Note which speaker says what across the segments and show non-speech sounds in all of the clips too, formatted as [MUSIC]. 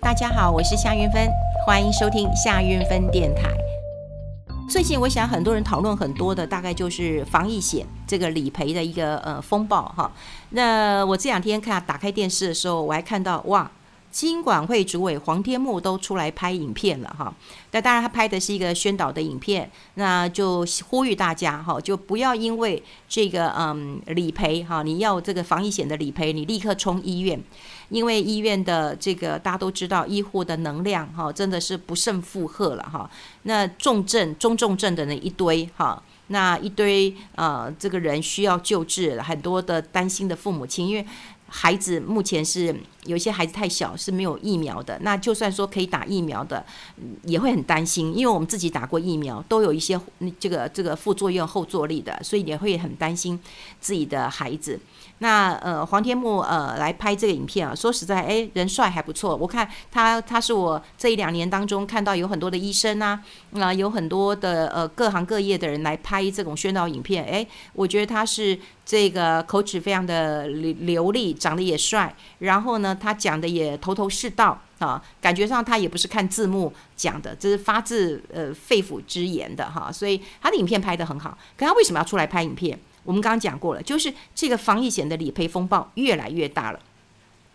Speaker 1: 大家好，我是夏云芬，欢迎收听夏云芬电台。最近我想很多人讨论很多的，大概就是防疫险这个理赔的一个呃风暴哈。那我这两天看打开电视的时候，我还看到哇。金管会主委黄天牧都出来拍影片了哈，那当然他拍的是一个宣导的影片，那就呼吁大家哈，就不要因为这个嗯理赔哈，你要这个防疫险的理赔，你立刻冲医院，因为医院的这个大家都知道，医护的能量哈真的是不胜负荷了哈，那重症、中重症的那一堆哈，那一堆呃这个人需要救治，很多的担心的父母亲，因为。孩子目前是有些孩子太小是没有疫苗的，那就算说可以打疫苗的，也会很担心，因为我们自己打过疫苗，都有一些这个这个副作用后坐力的，所以也会很担心自己的孩子。那呃黄天牧呃来拍这个影片啊，说实在，哎人帅还不错，我看他他是我这一两年当中看到有很多的医生啊，那、有很多的呃各行各业的人来拍这种宣导影片，哎我觉得他是这个口齿非常的流流利，长得也帅，然后呢他讲的也头头是道啊，感觉上他也不是看字幕讲的，这是发自呃肺腑之言的哈，所以他的影片拍得很好，可他为什么要出来拍影片？我们刚刚讲过了，就是这个防疫险的理赔风暴越来越大了。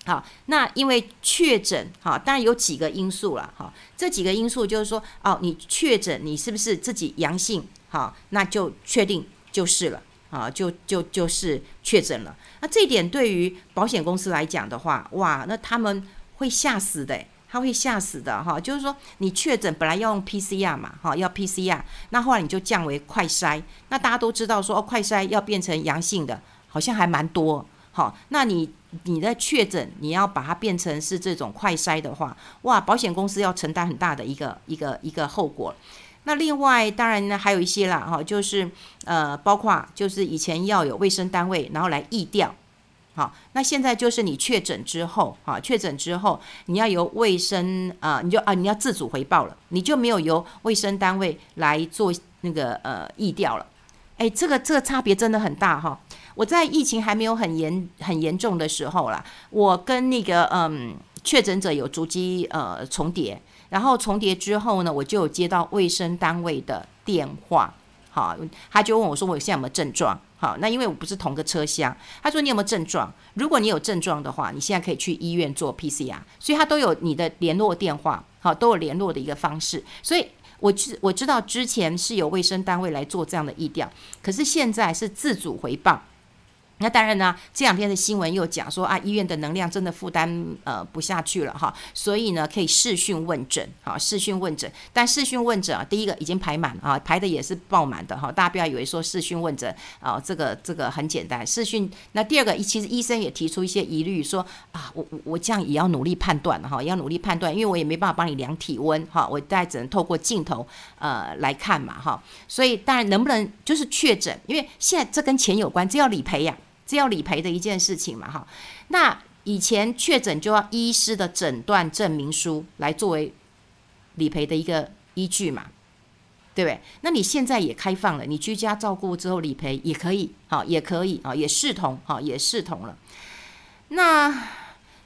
Speaker 1: 好，那因为确诊，哈，当然有几个因素了，哈，这几个因素就是说，哦，你确诊，你是不是自己阳性？好，那就确定就是了，啊，就就就是确诊了。那这一点对于保险公司来讲的话，哇，那他们会吓死的。他会吓死的哈，就是说你确诊本来要用 PCR 嘛，哈，要 PCR，那后来你就降为快筛，那大家都知道说哦，快筛要变成阳性的，好像还蛮多，好，那你你的确诊你要把它变成是这种快筛的话，哇，保险公司要承担很大的一个一个一个后果。那另外当然呢还有一些啦，哈，就是呃，包括就是以前要有卫生单位然后来疫调。好，那现在就是你确诊之后，哈，确诊之后，你要由卫生啊，你就啊，你要自主回报了，你就没有由卫生单位来做那个呃疫调了。哎，这个这个差别真的很大哈。我在疫情还没有很严很严重的时候啦，我跟那个嗯确诊者有足迹呃重叠，然后重叠之后呢，我就有接到卫生单位的电话，好，他就问我说我现在有没有症状？好，那因为我不是同个车厢，他说你有没有症状？如果你有症状的话，你现在可以去医院做 PCR，所以他都有你的联络电话，好，都有联络的一个方式。所以我知我知道之前是有卫生单位来做这样的疫调，可是现在是自主回报。那当然呢，这两天的新闻又讲说啊，医院的能量真的负担呃不下去了哈，所以呢可以视讯问诊，好，视讯问诊，但视讯问诊啊，第一个已经排满啊，排的也是爆满的哈，大家不要以为说视讯问诊啊，这个这个很简单，视讯。那第二个，其实医生也提出一些疑虑，说啊，我我我这样也要努力判断哈，也要努力判断，因为我也没办法帮你量体温哈，我大概只能透过镜头呃来看嘛哈，所以当然能不能就是确诊，因为现在这跟钱有关，这要理赔呀。是要理赔的一件事情嘛，哈，那以前确诊就要医师的诊断证明书来作为理赔的一个依据嘛，对不对？那你现在也开放了，你居家照顾之后理赔也可以，好，也可以，啊，也视同，好，也视同了。那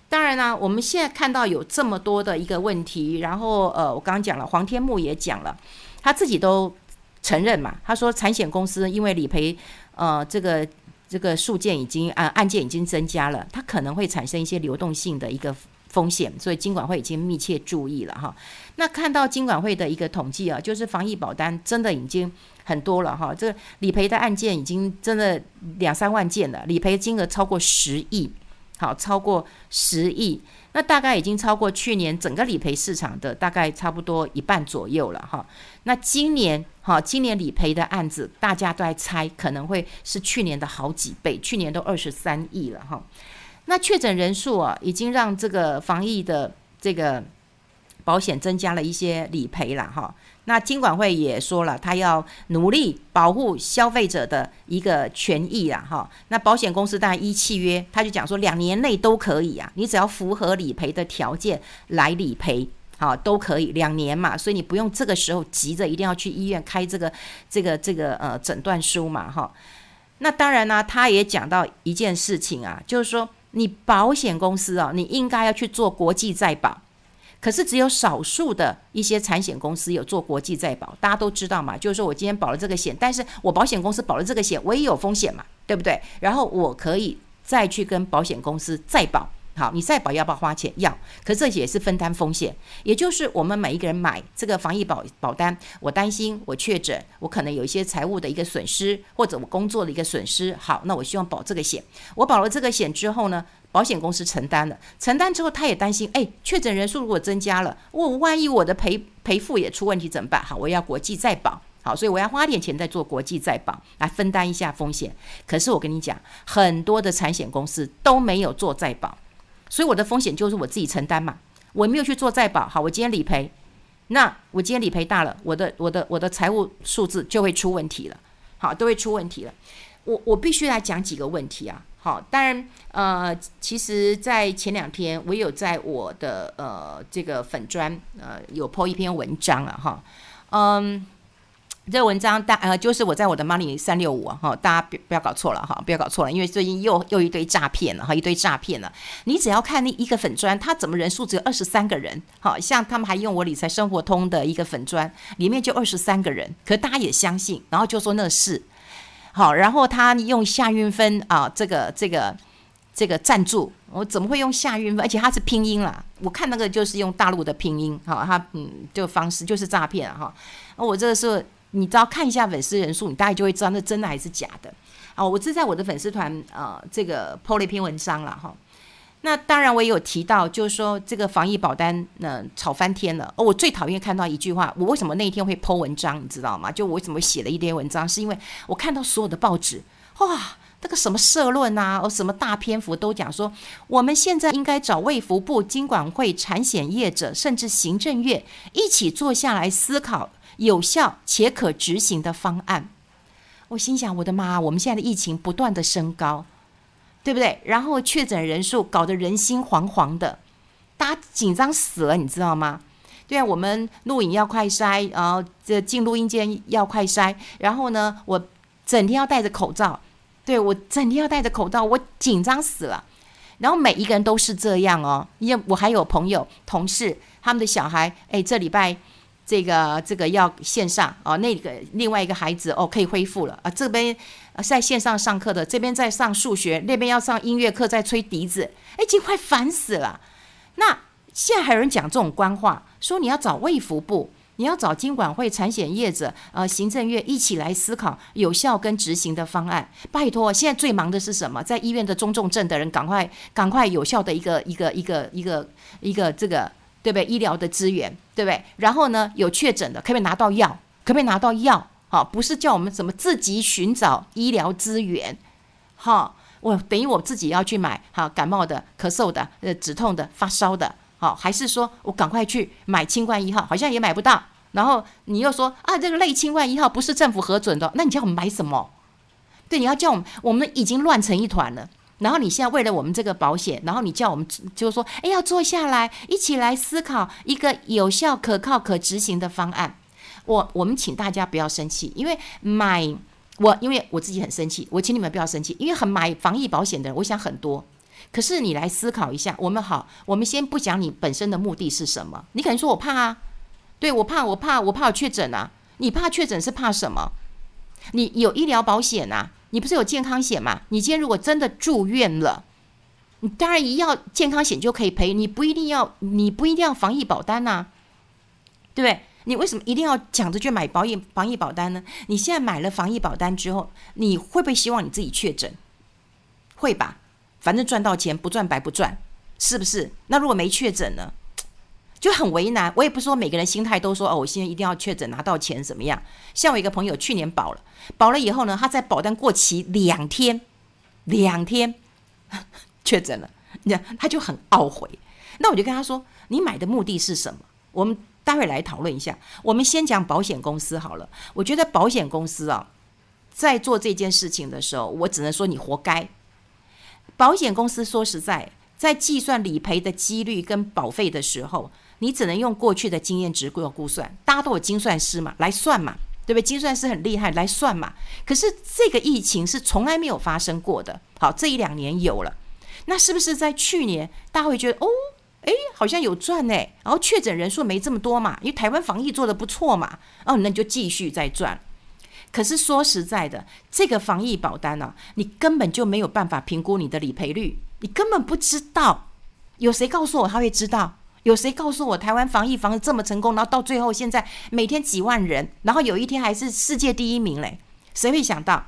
Speaker 1: 当然啦，我们现在看到有这么多的一个问题，然后呃，我刚刚讲了，黄天木也讲了，他自己都承认嘛，他说产险公司因为理赔，呃，这个。这个数件已经啊，案件已经增加了，它可能会产生一些流动性的一个风险，所以金管会已经密切注意了哈。那看到金管会的一个统计啊，就是防疫保单真的已经很多了哈，这理赔的案件已经真的两三万件了，理赔金额超过十亿，好，超过十亿。那大概已经超过去年整个理赔市场的大概差不多一半左右了哈。那今年哈，今年理赔的案子大家都在猜，可能会是去年的好几倍，去年都二十三亿了哈。那确诊人数啊，已经让这个防疫的这个。保险增加了一些理赔了哈，那金管会也说了，他要努力保护消费者的一个权益啦哈。那保险公司当然依契约，他就讲说两年内都可以啊，你只要符合理赔的条件来理赔，好都可以两年嘛，所以你不用这个时候急着一定要去医院开这个这个这个呃诊断书嘛哈。那当然呢，他也讲到一件事情啊，就是说你保险公司啊，你应该要去做国际再保。可是只有少数的一些产险公司有做国际再保，大家都知道嘛，就是说我今天保了这个险，但是我保险公司保了这个险，我也有风险嘛，对不对？然后我可以再去跟保险公司再保。好，你再保要不要花钱？要，可是这也是分担风险，也就是我们每一个人买这个防疫保保单，我担心我确诊，我可能有一些财务的一个损失，或者我工作的一个损失。好，那我希望保这个险。我保了这个险之后呢，保险公司承担了，承担之后他也担心，哎，确诊人数如果增加了，我万一我的赔赔付也出问题怎么办？好，我要国际再保。好，所以我要花点钱再做国际再保，来分担一下风险。可是我跟你讲，很多的产险公司都没有做再保。所以我的风险就是我自己承担嘛，我没有去做再保。好，我今天理赔，那我今天理赔大了，我的我的我的财务数字就会出问题了，好，都会出问题了。我我必须来讲几个问题啊。好，当然呃，其实，在前两天我有在我的呃这个粉专呃有 po 一篇文章了哈，嗯。这文章大呃，就是我在我的 Money 三六五哈，大家不不要搞错了哈，不要搞错了，因为最近又又一堆诈骗了哈，一堆诈骗了。你只要看那一个粉砖，他怎么人数只有二十三个人？好像他们还用我理财生活通的一个粉砖，里面就二十三个人，可大家也相信，然后就说那是好，然后他用夏运芬啊，这个这个这个赞助，我怎么会用夏运芬？而且他是拼音啦，我看那个就是用大陆的拼音，哈，他嗯，就方式就是诈骗哈。我这个是。你只要看一下粉丝人数，你大概就会知道那真的还是假的。哦，我是在我的粉丝团呃这个 po 了一篇文章了哈。那当然我也有提到，就是说这个防疫保单呢炒翻天了。哦，我最讨厌看到一句话，我为什么那一天会 po 文章，你知道吗？就我为什么写了一篇文章，是因为我看到所有的报纸，哇，那个什么社论啊，哦什么大篇幅都讲说，我们现在应该找卫福部、经管会、产险业者，甚至行政院一起坐下来思考。有效且可执行的方案，我心想：我的妈！我们现在的疫情不断的升高，对不对？然后确诊人数搞得人心惶惶的，大家紧张死了，你知道吗？对啊，我们录影要快筛，然后这进录音间要快筛，然后呢，我整天要戴着口罩，对，我整天要戴着口罩，我紧张死了。然后每一个人都是这样哦，因为我还有朋友、同事，他们的小孩，哎，这礼拜。这个这个要线上哦，那个另外一个孩子哦可以恢复了啊，这边在线上上课的，这边在上数学，那边要上音乐课，在吹笛子，哎，已经快烦死了。那现在还有人讲这种官话，说你要找卫福部，你要找经管会、产险业者、呃行政院一起来思考有效跟执行的方案。拜托，现在最忙的是什么？在医院的中重症的人，赶快赶快有效的一个一个一个一个一个这个。对不对？医疗的资源，对不对？然后呢，有确诊的，可不可以拿到药？可不可以拿到药？好，不是叫我们怎么自己寻找医疗资源？好，我等于我自己要去买，好，感冒的、咳嗽的、呃，止痛的、发烧的，好，还是说我赶快去买清冠一号？好像也买不到。然后你又说啊，这个类清冠一号不是政府核准的，那你叫我们买什么？对，你要叫我们，我们已经乱成一团了。然后你现在为了我们这个保险，然后你叫我们就是说，哎，要坐下来一起来思考一个有效、可靠、可执行的方案。我我们请大家不要生气，因为买我因为我自己很生气，我请你们不要生气，因为很买防疫保险的人，我想很多。可是你来思考一下，我们好，我们先不讲你本身的目的是什么，你可能说我怕啊，对，我怕，我怕，我怕我确诊啊。你怕确诊是怕什么？你有医疗保险啊？你不是有健康险吗？你今天如果真的住院了，你当然一要健康险就可以赔，你不一定要，你不一定要防疫保单呐、对不对？你为什么一定要抢着去买保险防疫保单呢？你现在买了防疫保单之后，你会不会希望你自己确诊？会吧，反正赚到钱不赚白不赚，是不是？那如果没确诊呢？就很为难，我也不是说每个人心态都说哦，我现在一定要确诊拿到钱怎么样？像我一个朋友去年保了，保了以后呢，他在保单过期两天，两天 [LAUGHS] 确诊了，你知道他就很懊悔。那我就跟他说，你买的目的是什么？我们待会来讨论一下。我们先讲保险公司好了。我觉得保险公司啊，在做这件事情的时候，我只能说你活该。保险公司说实在，在计算理赔的几率跟保费的时候。你只能用过去的经验值做估算，大家都有精算师嘛，来算嘛，对不对？精算师很厉害，来算嘛。可是这个疫情是从来没有发生过的，好，这一两年有了，那是不是在去年大家会觉得哦，哎，好像有赚呢。然后确诊人数没这么多嘛，因为台湾防疫做得不错嘛，哦，那你就继续再赚。可是说实在的，这个防疫保单呢、你根本就没有办法评估你的理赔率，你根本不知道。有谁告诉我他会知道？有谁告诉我台湾防疫防得这么成功？然后到最后现在每天几万人，然后有一天还是世界第一名嘞？谁会想到？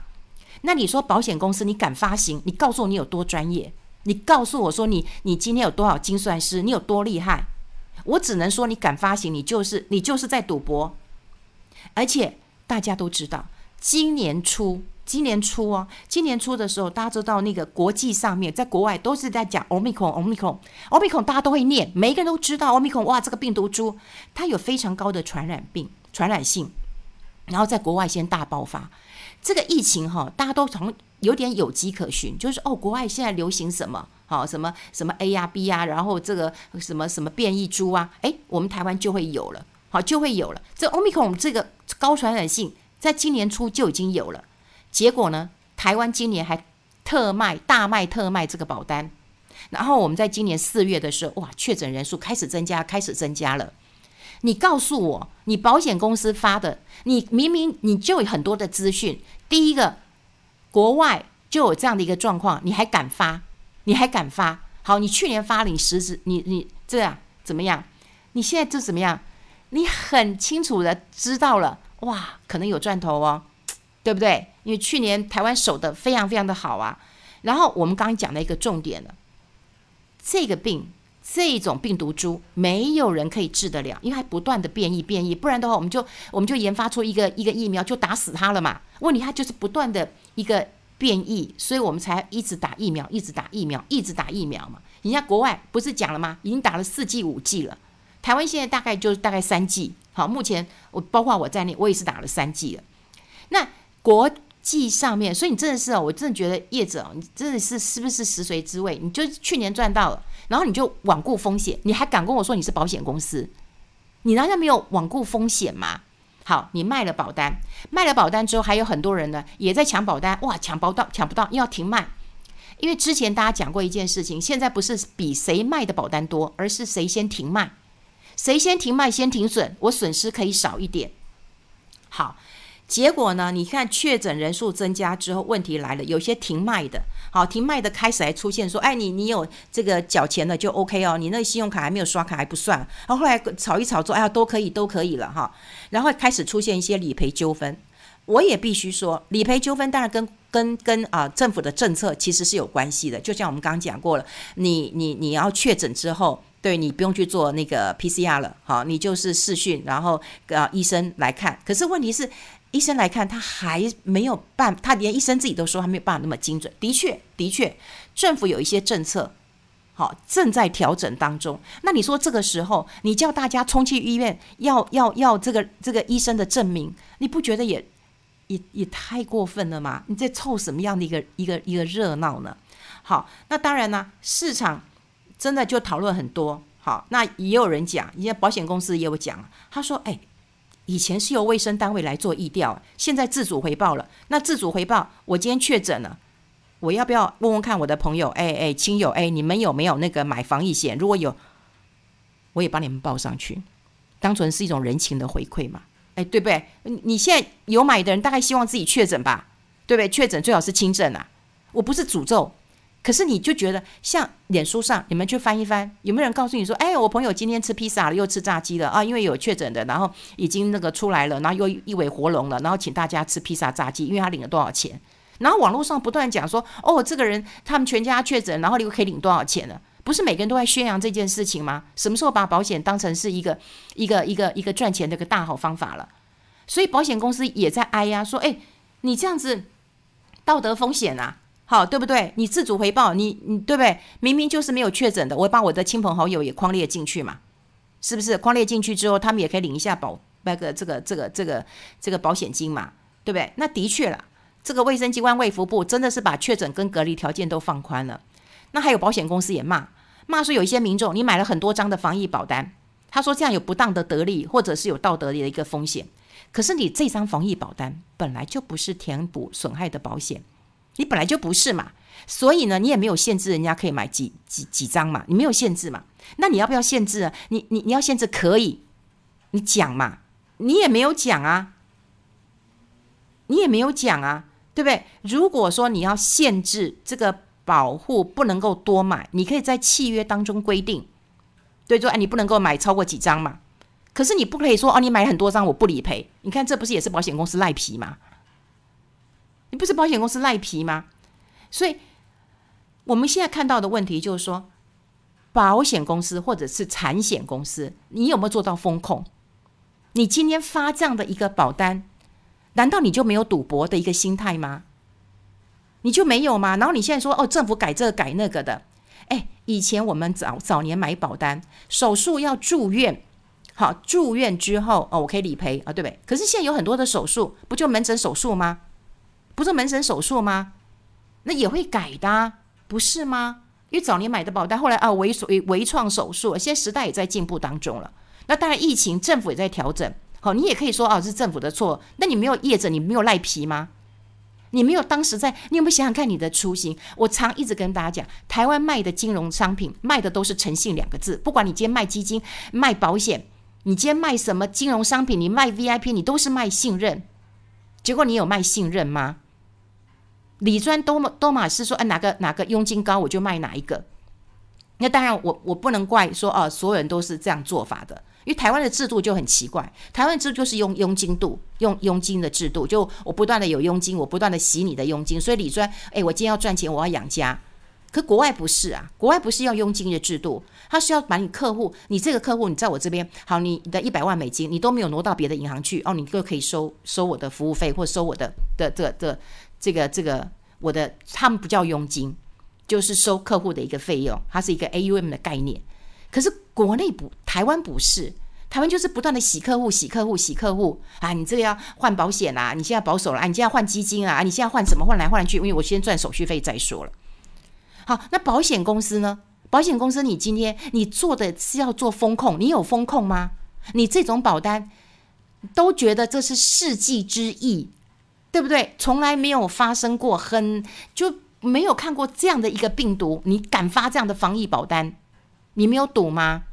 Speaker 1: 那你说保险公司你敢发行？你告诉我你有多专业？你告诉我说你你今天有多少精算师？你有多厉害？我只能说你敢发行，你就是你就是在赌博。而且大家都知道，今年初。今年初哦，今年初的时候，大家知道那个国际上面，在国外都是在讲 Omicron，Omicron，Omicron，大家都会念，每一个人都知道 Omicron，哇，这个病毒株它有非常高的传染病传染性，然后在国外先大爆发。这个疫情哈，大家都从有点有迹可循，就是哦，国外现在流行什么？好，什么什么 A 呀 B 呀，然后这个什么什么变异株啊，诶，我们台湾就会有了，好，就会有了。这 Omicron 这个高传染性，在今年初就已经有了。结果呢？台湾今年还特卖、大卖特卖这个保单，然后我们在今年四月的时候，哇，确诊人数开始增加，开始增加了。你告诉我，你保险公司发的，你明明你就有很多的资讯。第一个，国外就有这样的一个状况，你还敢发？你还敢发？好，你去年发了，你实质你你这样怎么样？你现在这怎么样？你很清楚的知道了，哇，可能有赚头哦。对不对？因为去年台湾守得非常非常的好啊。然后我们刚刚讲了一个重点了，这个病这种病毒株没有人可以治得了，因为它不断的变异变异。不然的话，我们就我们就研发出一个一个疫苗就打死它了嘛。问题它就是不断的一个变异，所以我们才一直打疫苗，一直打疫苗，一直打疫苗嘛。人家国外不是讲了吗？已经打了四剂五剂了。台湾现在大概就是大概三剂。好，目前我包括我在内，我也是打了三剂了。那国记上面，所以你真的是哦，我真的觉得业者，你真的是是不是食髓知味？你就去年赚到了，然后你就罔顾风险，你还敢跟我说你是保险公司？你难道没有罔顾风险吗？好，你卖了保单，卖了保单之后，还有很多人呢也在抢保单，哇，抢不到，抢不到，又要停卖，因为之前大家讲过一件事情，现在不是比谁卖的保单多，而是谁先停卖，谁先停卖先停损，我损失可以少一点。好。结果呢？你看确诊人数增加之后，问题来了，有些停卖的，好，停卖的开始还出现说，哎，你你有这个缴钱的就 OK 哦，你那信用卡还没有刷卡还不算。然后后来炒一炒作，哎呀，都可以都可以了哈。然后开始出现一些理赔纠纷。我也必须说，理赔纠纷当然跟跟跟啊、政府的政策其实是有关系的。就像我们刚刚讲过了，你你你要确诊之后，对你不用去做那个 PCR 了，好，你就是视讯，然后啊医生来看。可是问题是。医生来看，他还没有办，他连医生自己都说还没有办法那么精准。的确，的确，政府有一些政策，好，正在调整当中。那你说这个时候，你叫大家冲去医院要要要这个这个医生的证明，你不觉得也也也太过分了吗？你在凑什么样的一个一个一个热闹呢？好，那当然呢，市场真的就讨论很多。好，那也有人讲，一些保险公司也有讲，他说：“哎。”以前是由卫生单位来做疫调，现在自主回报了。那自主回报，我今天确诊了，我要不要问问看我的朋友？哎哎，亲友，哎，你们有没有那个买防疫险？如果有，我也帮你们报上去，当成是一种人情的回馈嘛。哎，对不对？你现在有买的人，大概希望自己确诊吧？对不对？确诊最好是轻症啊。我不是诅咒。可是你就觉得像脸书上，你们去翻一翻，有没有人告诉你说，哎，我朋友今天吃披萨了，又吃炸鸡了啊？因为有确诊的，然后已经那个出来了，然后又一尾活龙了，然后请大家吃披萨炸鸡，因为他领了多少钱？然后网络上不断讲说，哦，这个人他们全家确诊，然后你又可以领多少钱呢？不是每个人都在宣扬这件事情吗？什么时候把保险当成是一个一个一个一个赚钱的一个大好方法了？所以保险公司也在哀呀，说，哎，你这样子道德风险啊。好，对不对？你自主回报，你你对不对？明明就是没有确诊的，我把我的亲朋好友也框列进去嘛，是不是？框列进去之后，他们也可以领一下保那个这个这个这个这个保险金嘛，对不对？那的确了，这个卫生机关卫福部真的是把确诊跟隔离条件都放宽了。那还有保险公司也骂骂说，有一些民众你买了很多张的防疫保单，他说这样有不当的得利，或者是有道德的一个风险。可是你这张防疫保单本来就不是填补损害的保险。你本来就不是嘛，所以呢，你也没有限制人家可以买几几几张嘛，你没有限制嘛？那你要不要限制啊？你你你要限制可以，你讲嘛？你也没有讲啊，你也没有讲啊，对不对？如果说你要限制这个保护不能够多买，你可以在契约当中规定，对，说哎，你不能够买超过几张嘛。可是你不可以说哦，你买很多张我不理赔。你看这不是也是保险公司赖皮嘛？不是保险公司赖皮吗？所以。我们现在看到的问题就是说，保险公司或者是产险公司，你有没有做到风控？你今天发这样的一个保单，难道你就没有赌博的一个心态吗？你就没有吗？然后你现在说哦，政府改这改那个的，哎，以前我们早早年买保单，手术要住院，好，住院之后哦，我可以理赔啊，对不对？可是现在有很多的手术，不就门诊手术吗？不是门诊手术吗？那也会改的啊。不是吗？因为早年买的保单，后来啊，微微微创手术，现在时代也在进步当中了。那当然，疫情政府也在调整。好，你也可以说啊，是政府的错。那你没有业者，你没有赖皮吗？你没有当时在，你有没有想想看你的初心？我常一直跟大家讲，台湾卖的金融商品卖的都是诚信两个字。不管你今天卖基金、卖保险，你今天卖什么金融商品，你卖 VIP，你都是卖信任。结果你有卖信任吗？理专都都嘛是说，哎，哪个哪个佣金高，我就卖哪一个。那当然，我我不能怪说，哦，所有人都是这样做法的，因为台湾的制度就很奇怪。台湾制度就是用佣金度，用佣金的制度，就我不断的有佣金，我不断的洗你的佣金，所以理专，哎，我今天要赚钱，我要养家。可国外不是啊，国外不是要佣金的制度，他是要把你客户，你这个客户你在我这边，好，你的一百万美金，你都没有挪到别的银行去，哦，你就可以收收我的服务费，或收我的的这个的。这个这个我的他们不叫佣金，就是收客户的一个费用，它是一个 AUM 的概念。可是国内不，台湾不是，台湾就是不断的洗客户、洗客户、洗客户啊！你这个要换保险啦，你现在保守了，你现在换基金啊，你现在换什么换来换去？因为我先赚手续费再说了。好，那保险公司呢？保险公司，你今天你做的是要做风控，你有风控吗？你这种保单都觉得这是世纪之役。对不对？从来没有发生过，很就没有看过这样的一个病毒。你敢发这样的防疫保单？你没有赌吗？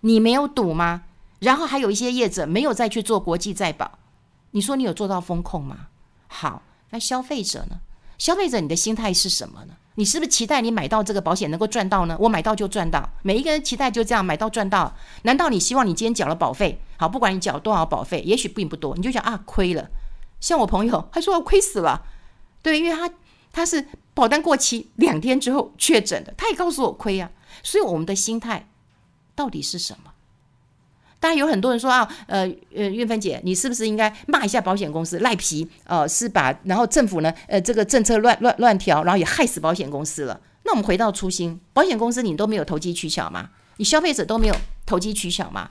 Speaker 1: 你没有赌吗？然后还有一些业者没有再去做国际再保。你说你有做到风控吗？好，那消费者呢？消费者你的心态是什么呢？你是不是期待你买到这个保险能够赚到呢？我买到就赚到，每一个人期待就这样买到赚到。难道你希望你今天缴了保费？好，不管你缴多少保费，也许并不多，你就想啊，亏了。像我朋友，他说我亏死了，对，因为他他是保单过期两天之后确诊的，他也告诉我亏啊，所以我们的心态到底是什么？当然有很多人说啊，呃呃，韵芬姐，你是不是应该骂一下保险公司赖皮？呃，是把然后政府呢，呃，这个政策乱乱乱调，然后也害死保险公司了。那我们回到初心，保险公司你都没有投机取巧吗？你消费者都没有投机取巧吗？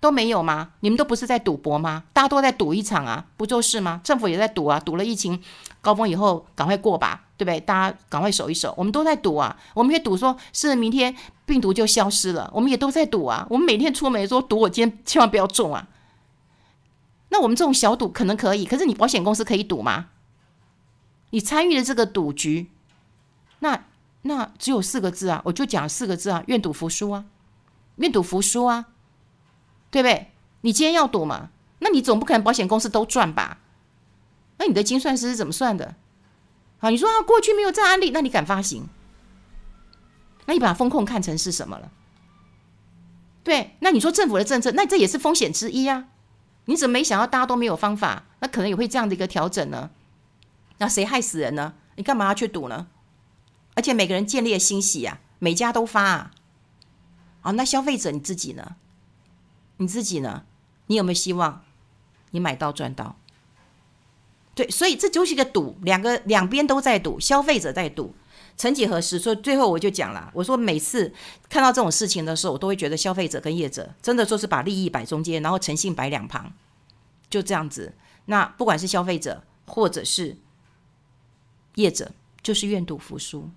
Speaker 1: 都没有吗？你们都不是在赌博吗？大家都在赌一场啊，不就是吗？政府也在赌啊，赌了疫情高峰以后赶快过吧，对不对？大家赶快守一守，我们都在赌啊，我们也赌说是明天病毒就消失了，我们也都在赌啊，我们每天出门说赌我今天千万不要中啊。那我们这种小赌可能可以，可是你保险公司可以赌吗？你参与了这个赌局，那那只有四个字啊，我就讲四个字啊，愿赌服输啊，愿赌服输啊。对不对？你今天要赌嘛？那你总不可能保险公司都赚吧？那你的精算师是怎么算的？好，你说啊，过去没有这案例，那你敢发行？那你把风控看成是什么了？对，那你说政府的政策，那这也是风险之一啊。你怎么没想到大家都没有方法？那可能也会这样的一个调整呢？那谁害死人呢？你干嘛要去赌呢？而且每个人见猎心喜啊，每家都发啊。啊，那消费者你自己呢？你自己呢？你有没有希望你买到赚到？对，所以这就是一个赌，两个两边都在赌，消费者在赌。曾几何时，所以最后我就讲了，我说每次看到这种事情的时候，我都会觉得消费者跟业者真的说是把利益摆中间，然后诚信摆两旁，就这样子。那不管是消费者或者是业者，就是愿赌服输，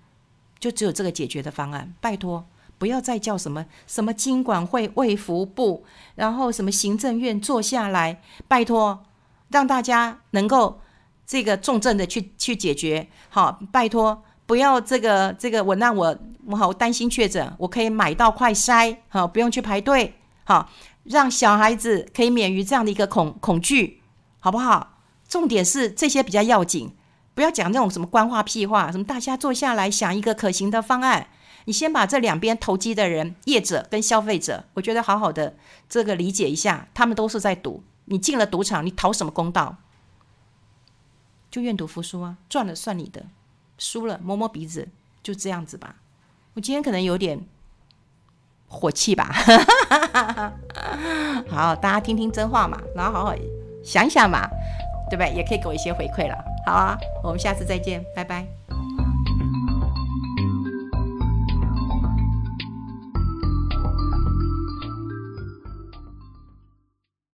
Speaker 1: 就只有这个解决的方案。拜托。不要再叫什么什么金管会、卫福部，然后什么行政院坐下来，拜托，让大家能够这个重症的去去解决。好，拜托，不要这个这个我那我我好担心确诊，我可以买到快筛，好不用去排队，好让小孩子可以免于这样的一个恐恐惧，好不好？重点是这些比较要紧，不要讲那种什么官话屁话，什么大家坐下来想一个可行的方案。你先把这两边投机的人、业者跟消费者，我觉得好好的这个理解一下，他们都是在赌。你进了赌场，你讨什么公道？就愿赌服输啊，赚了算你的，输了摸摸鼻子，就这样子吧。我今天可能有点火气吧，[LAUGHS] 好，大家听听真话嘛，然后好好想想嘛，对不对？也可以给我一些回馈了。好啊，我们下次再见，拜拜。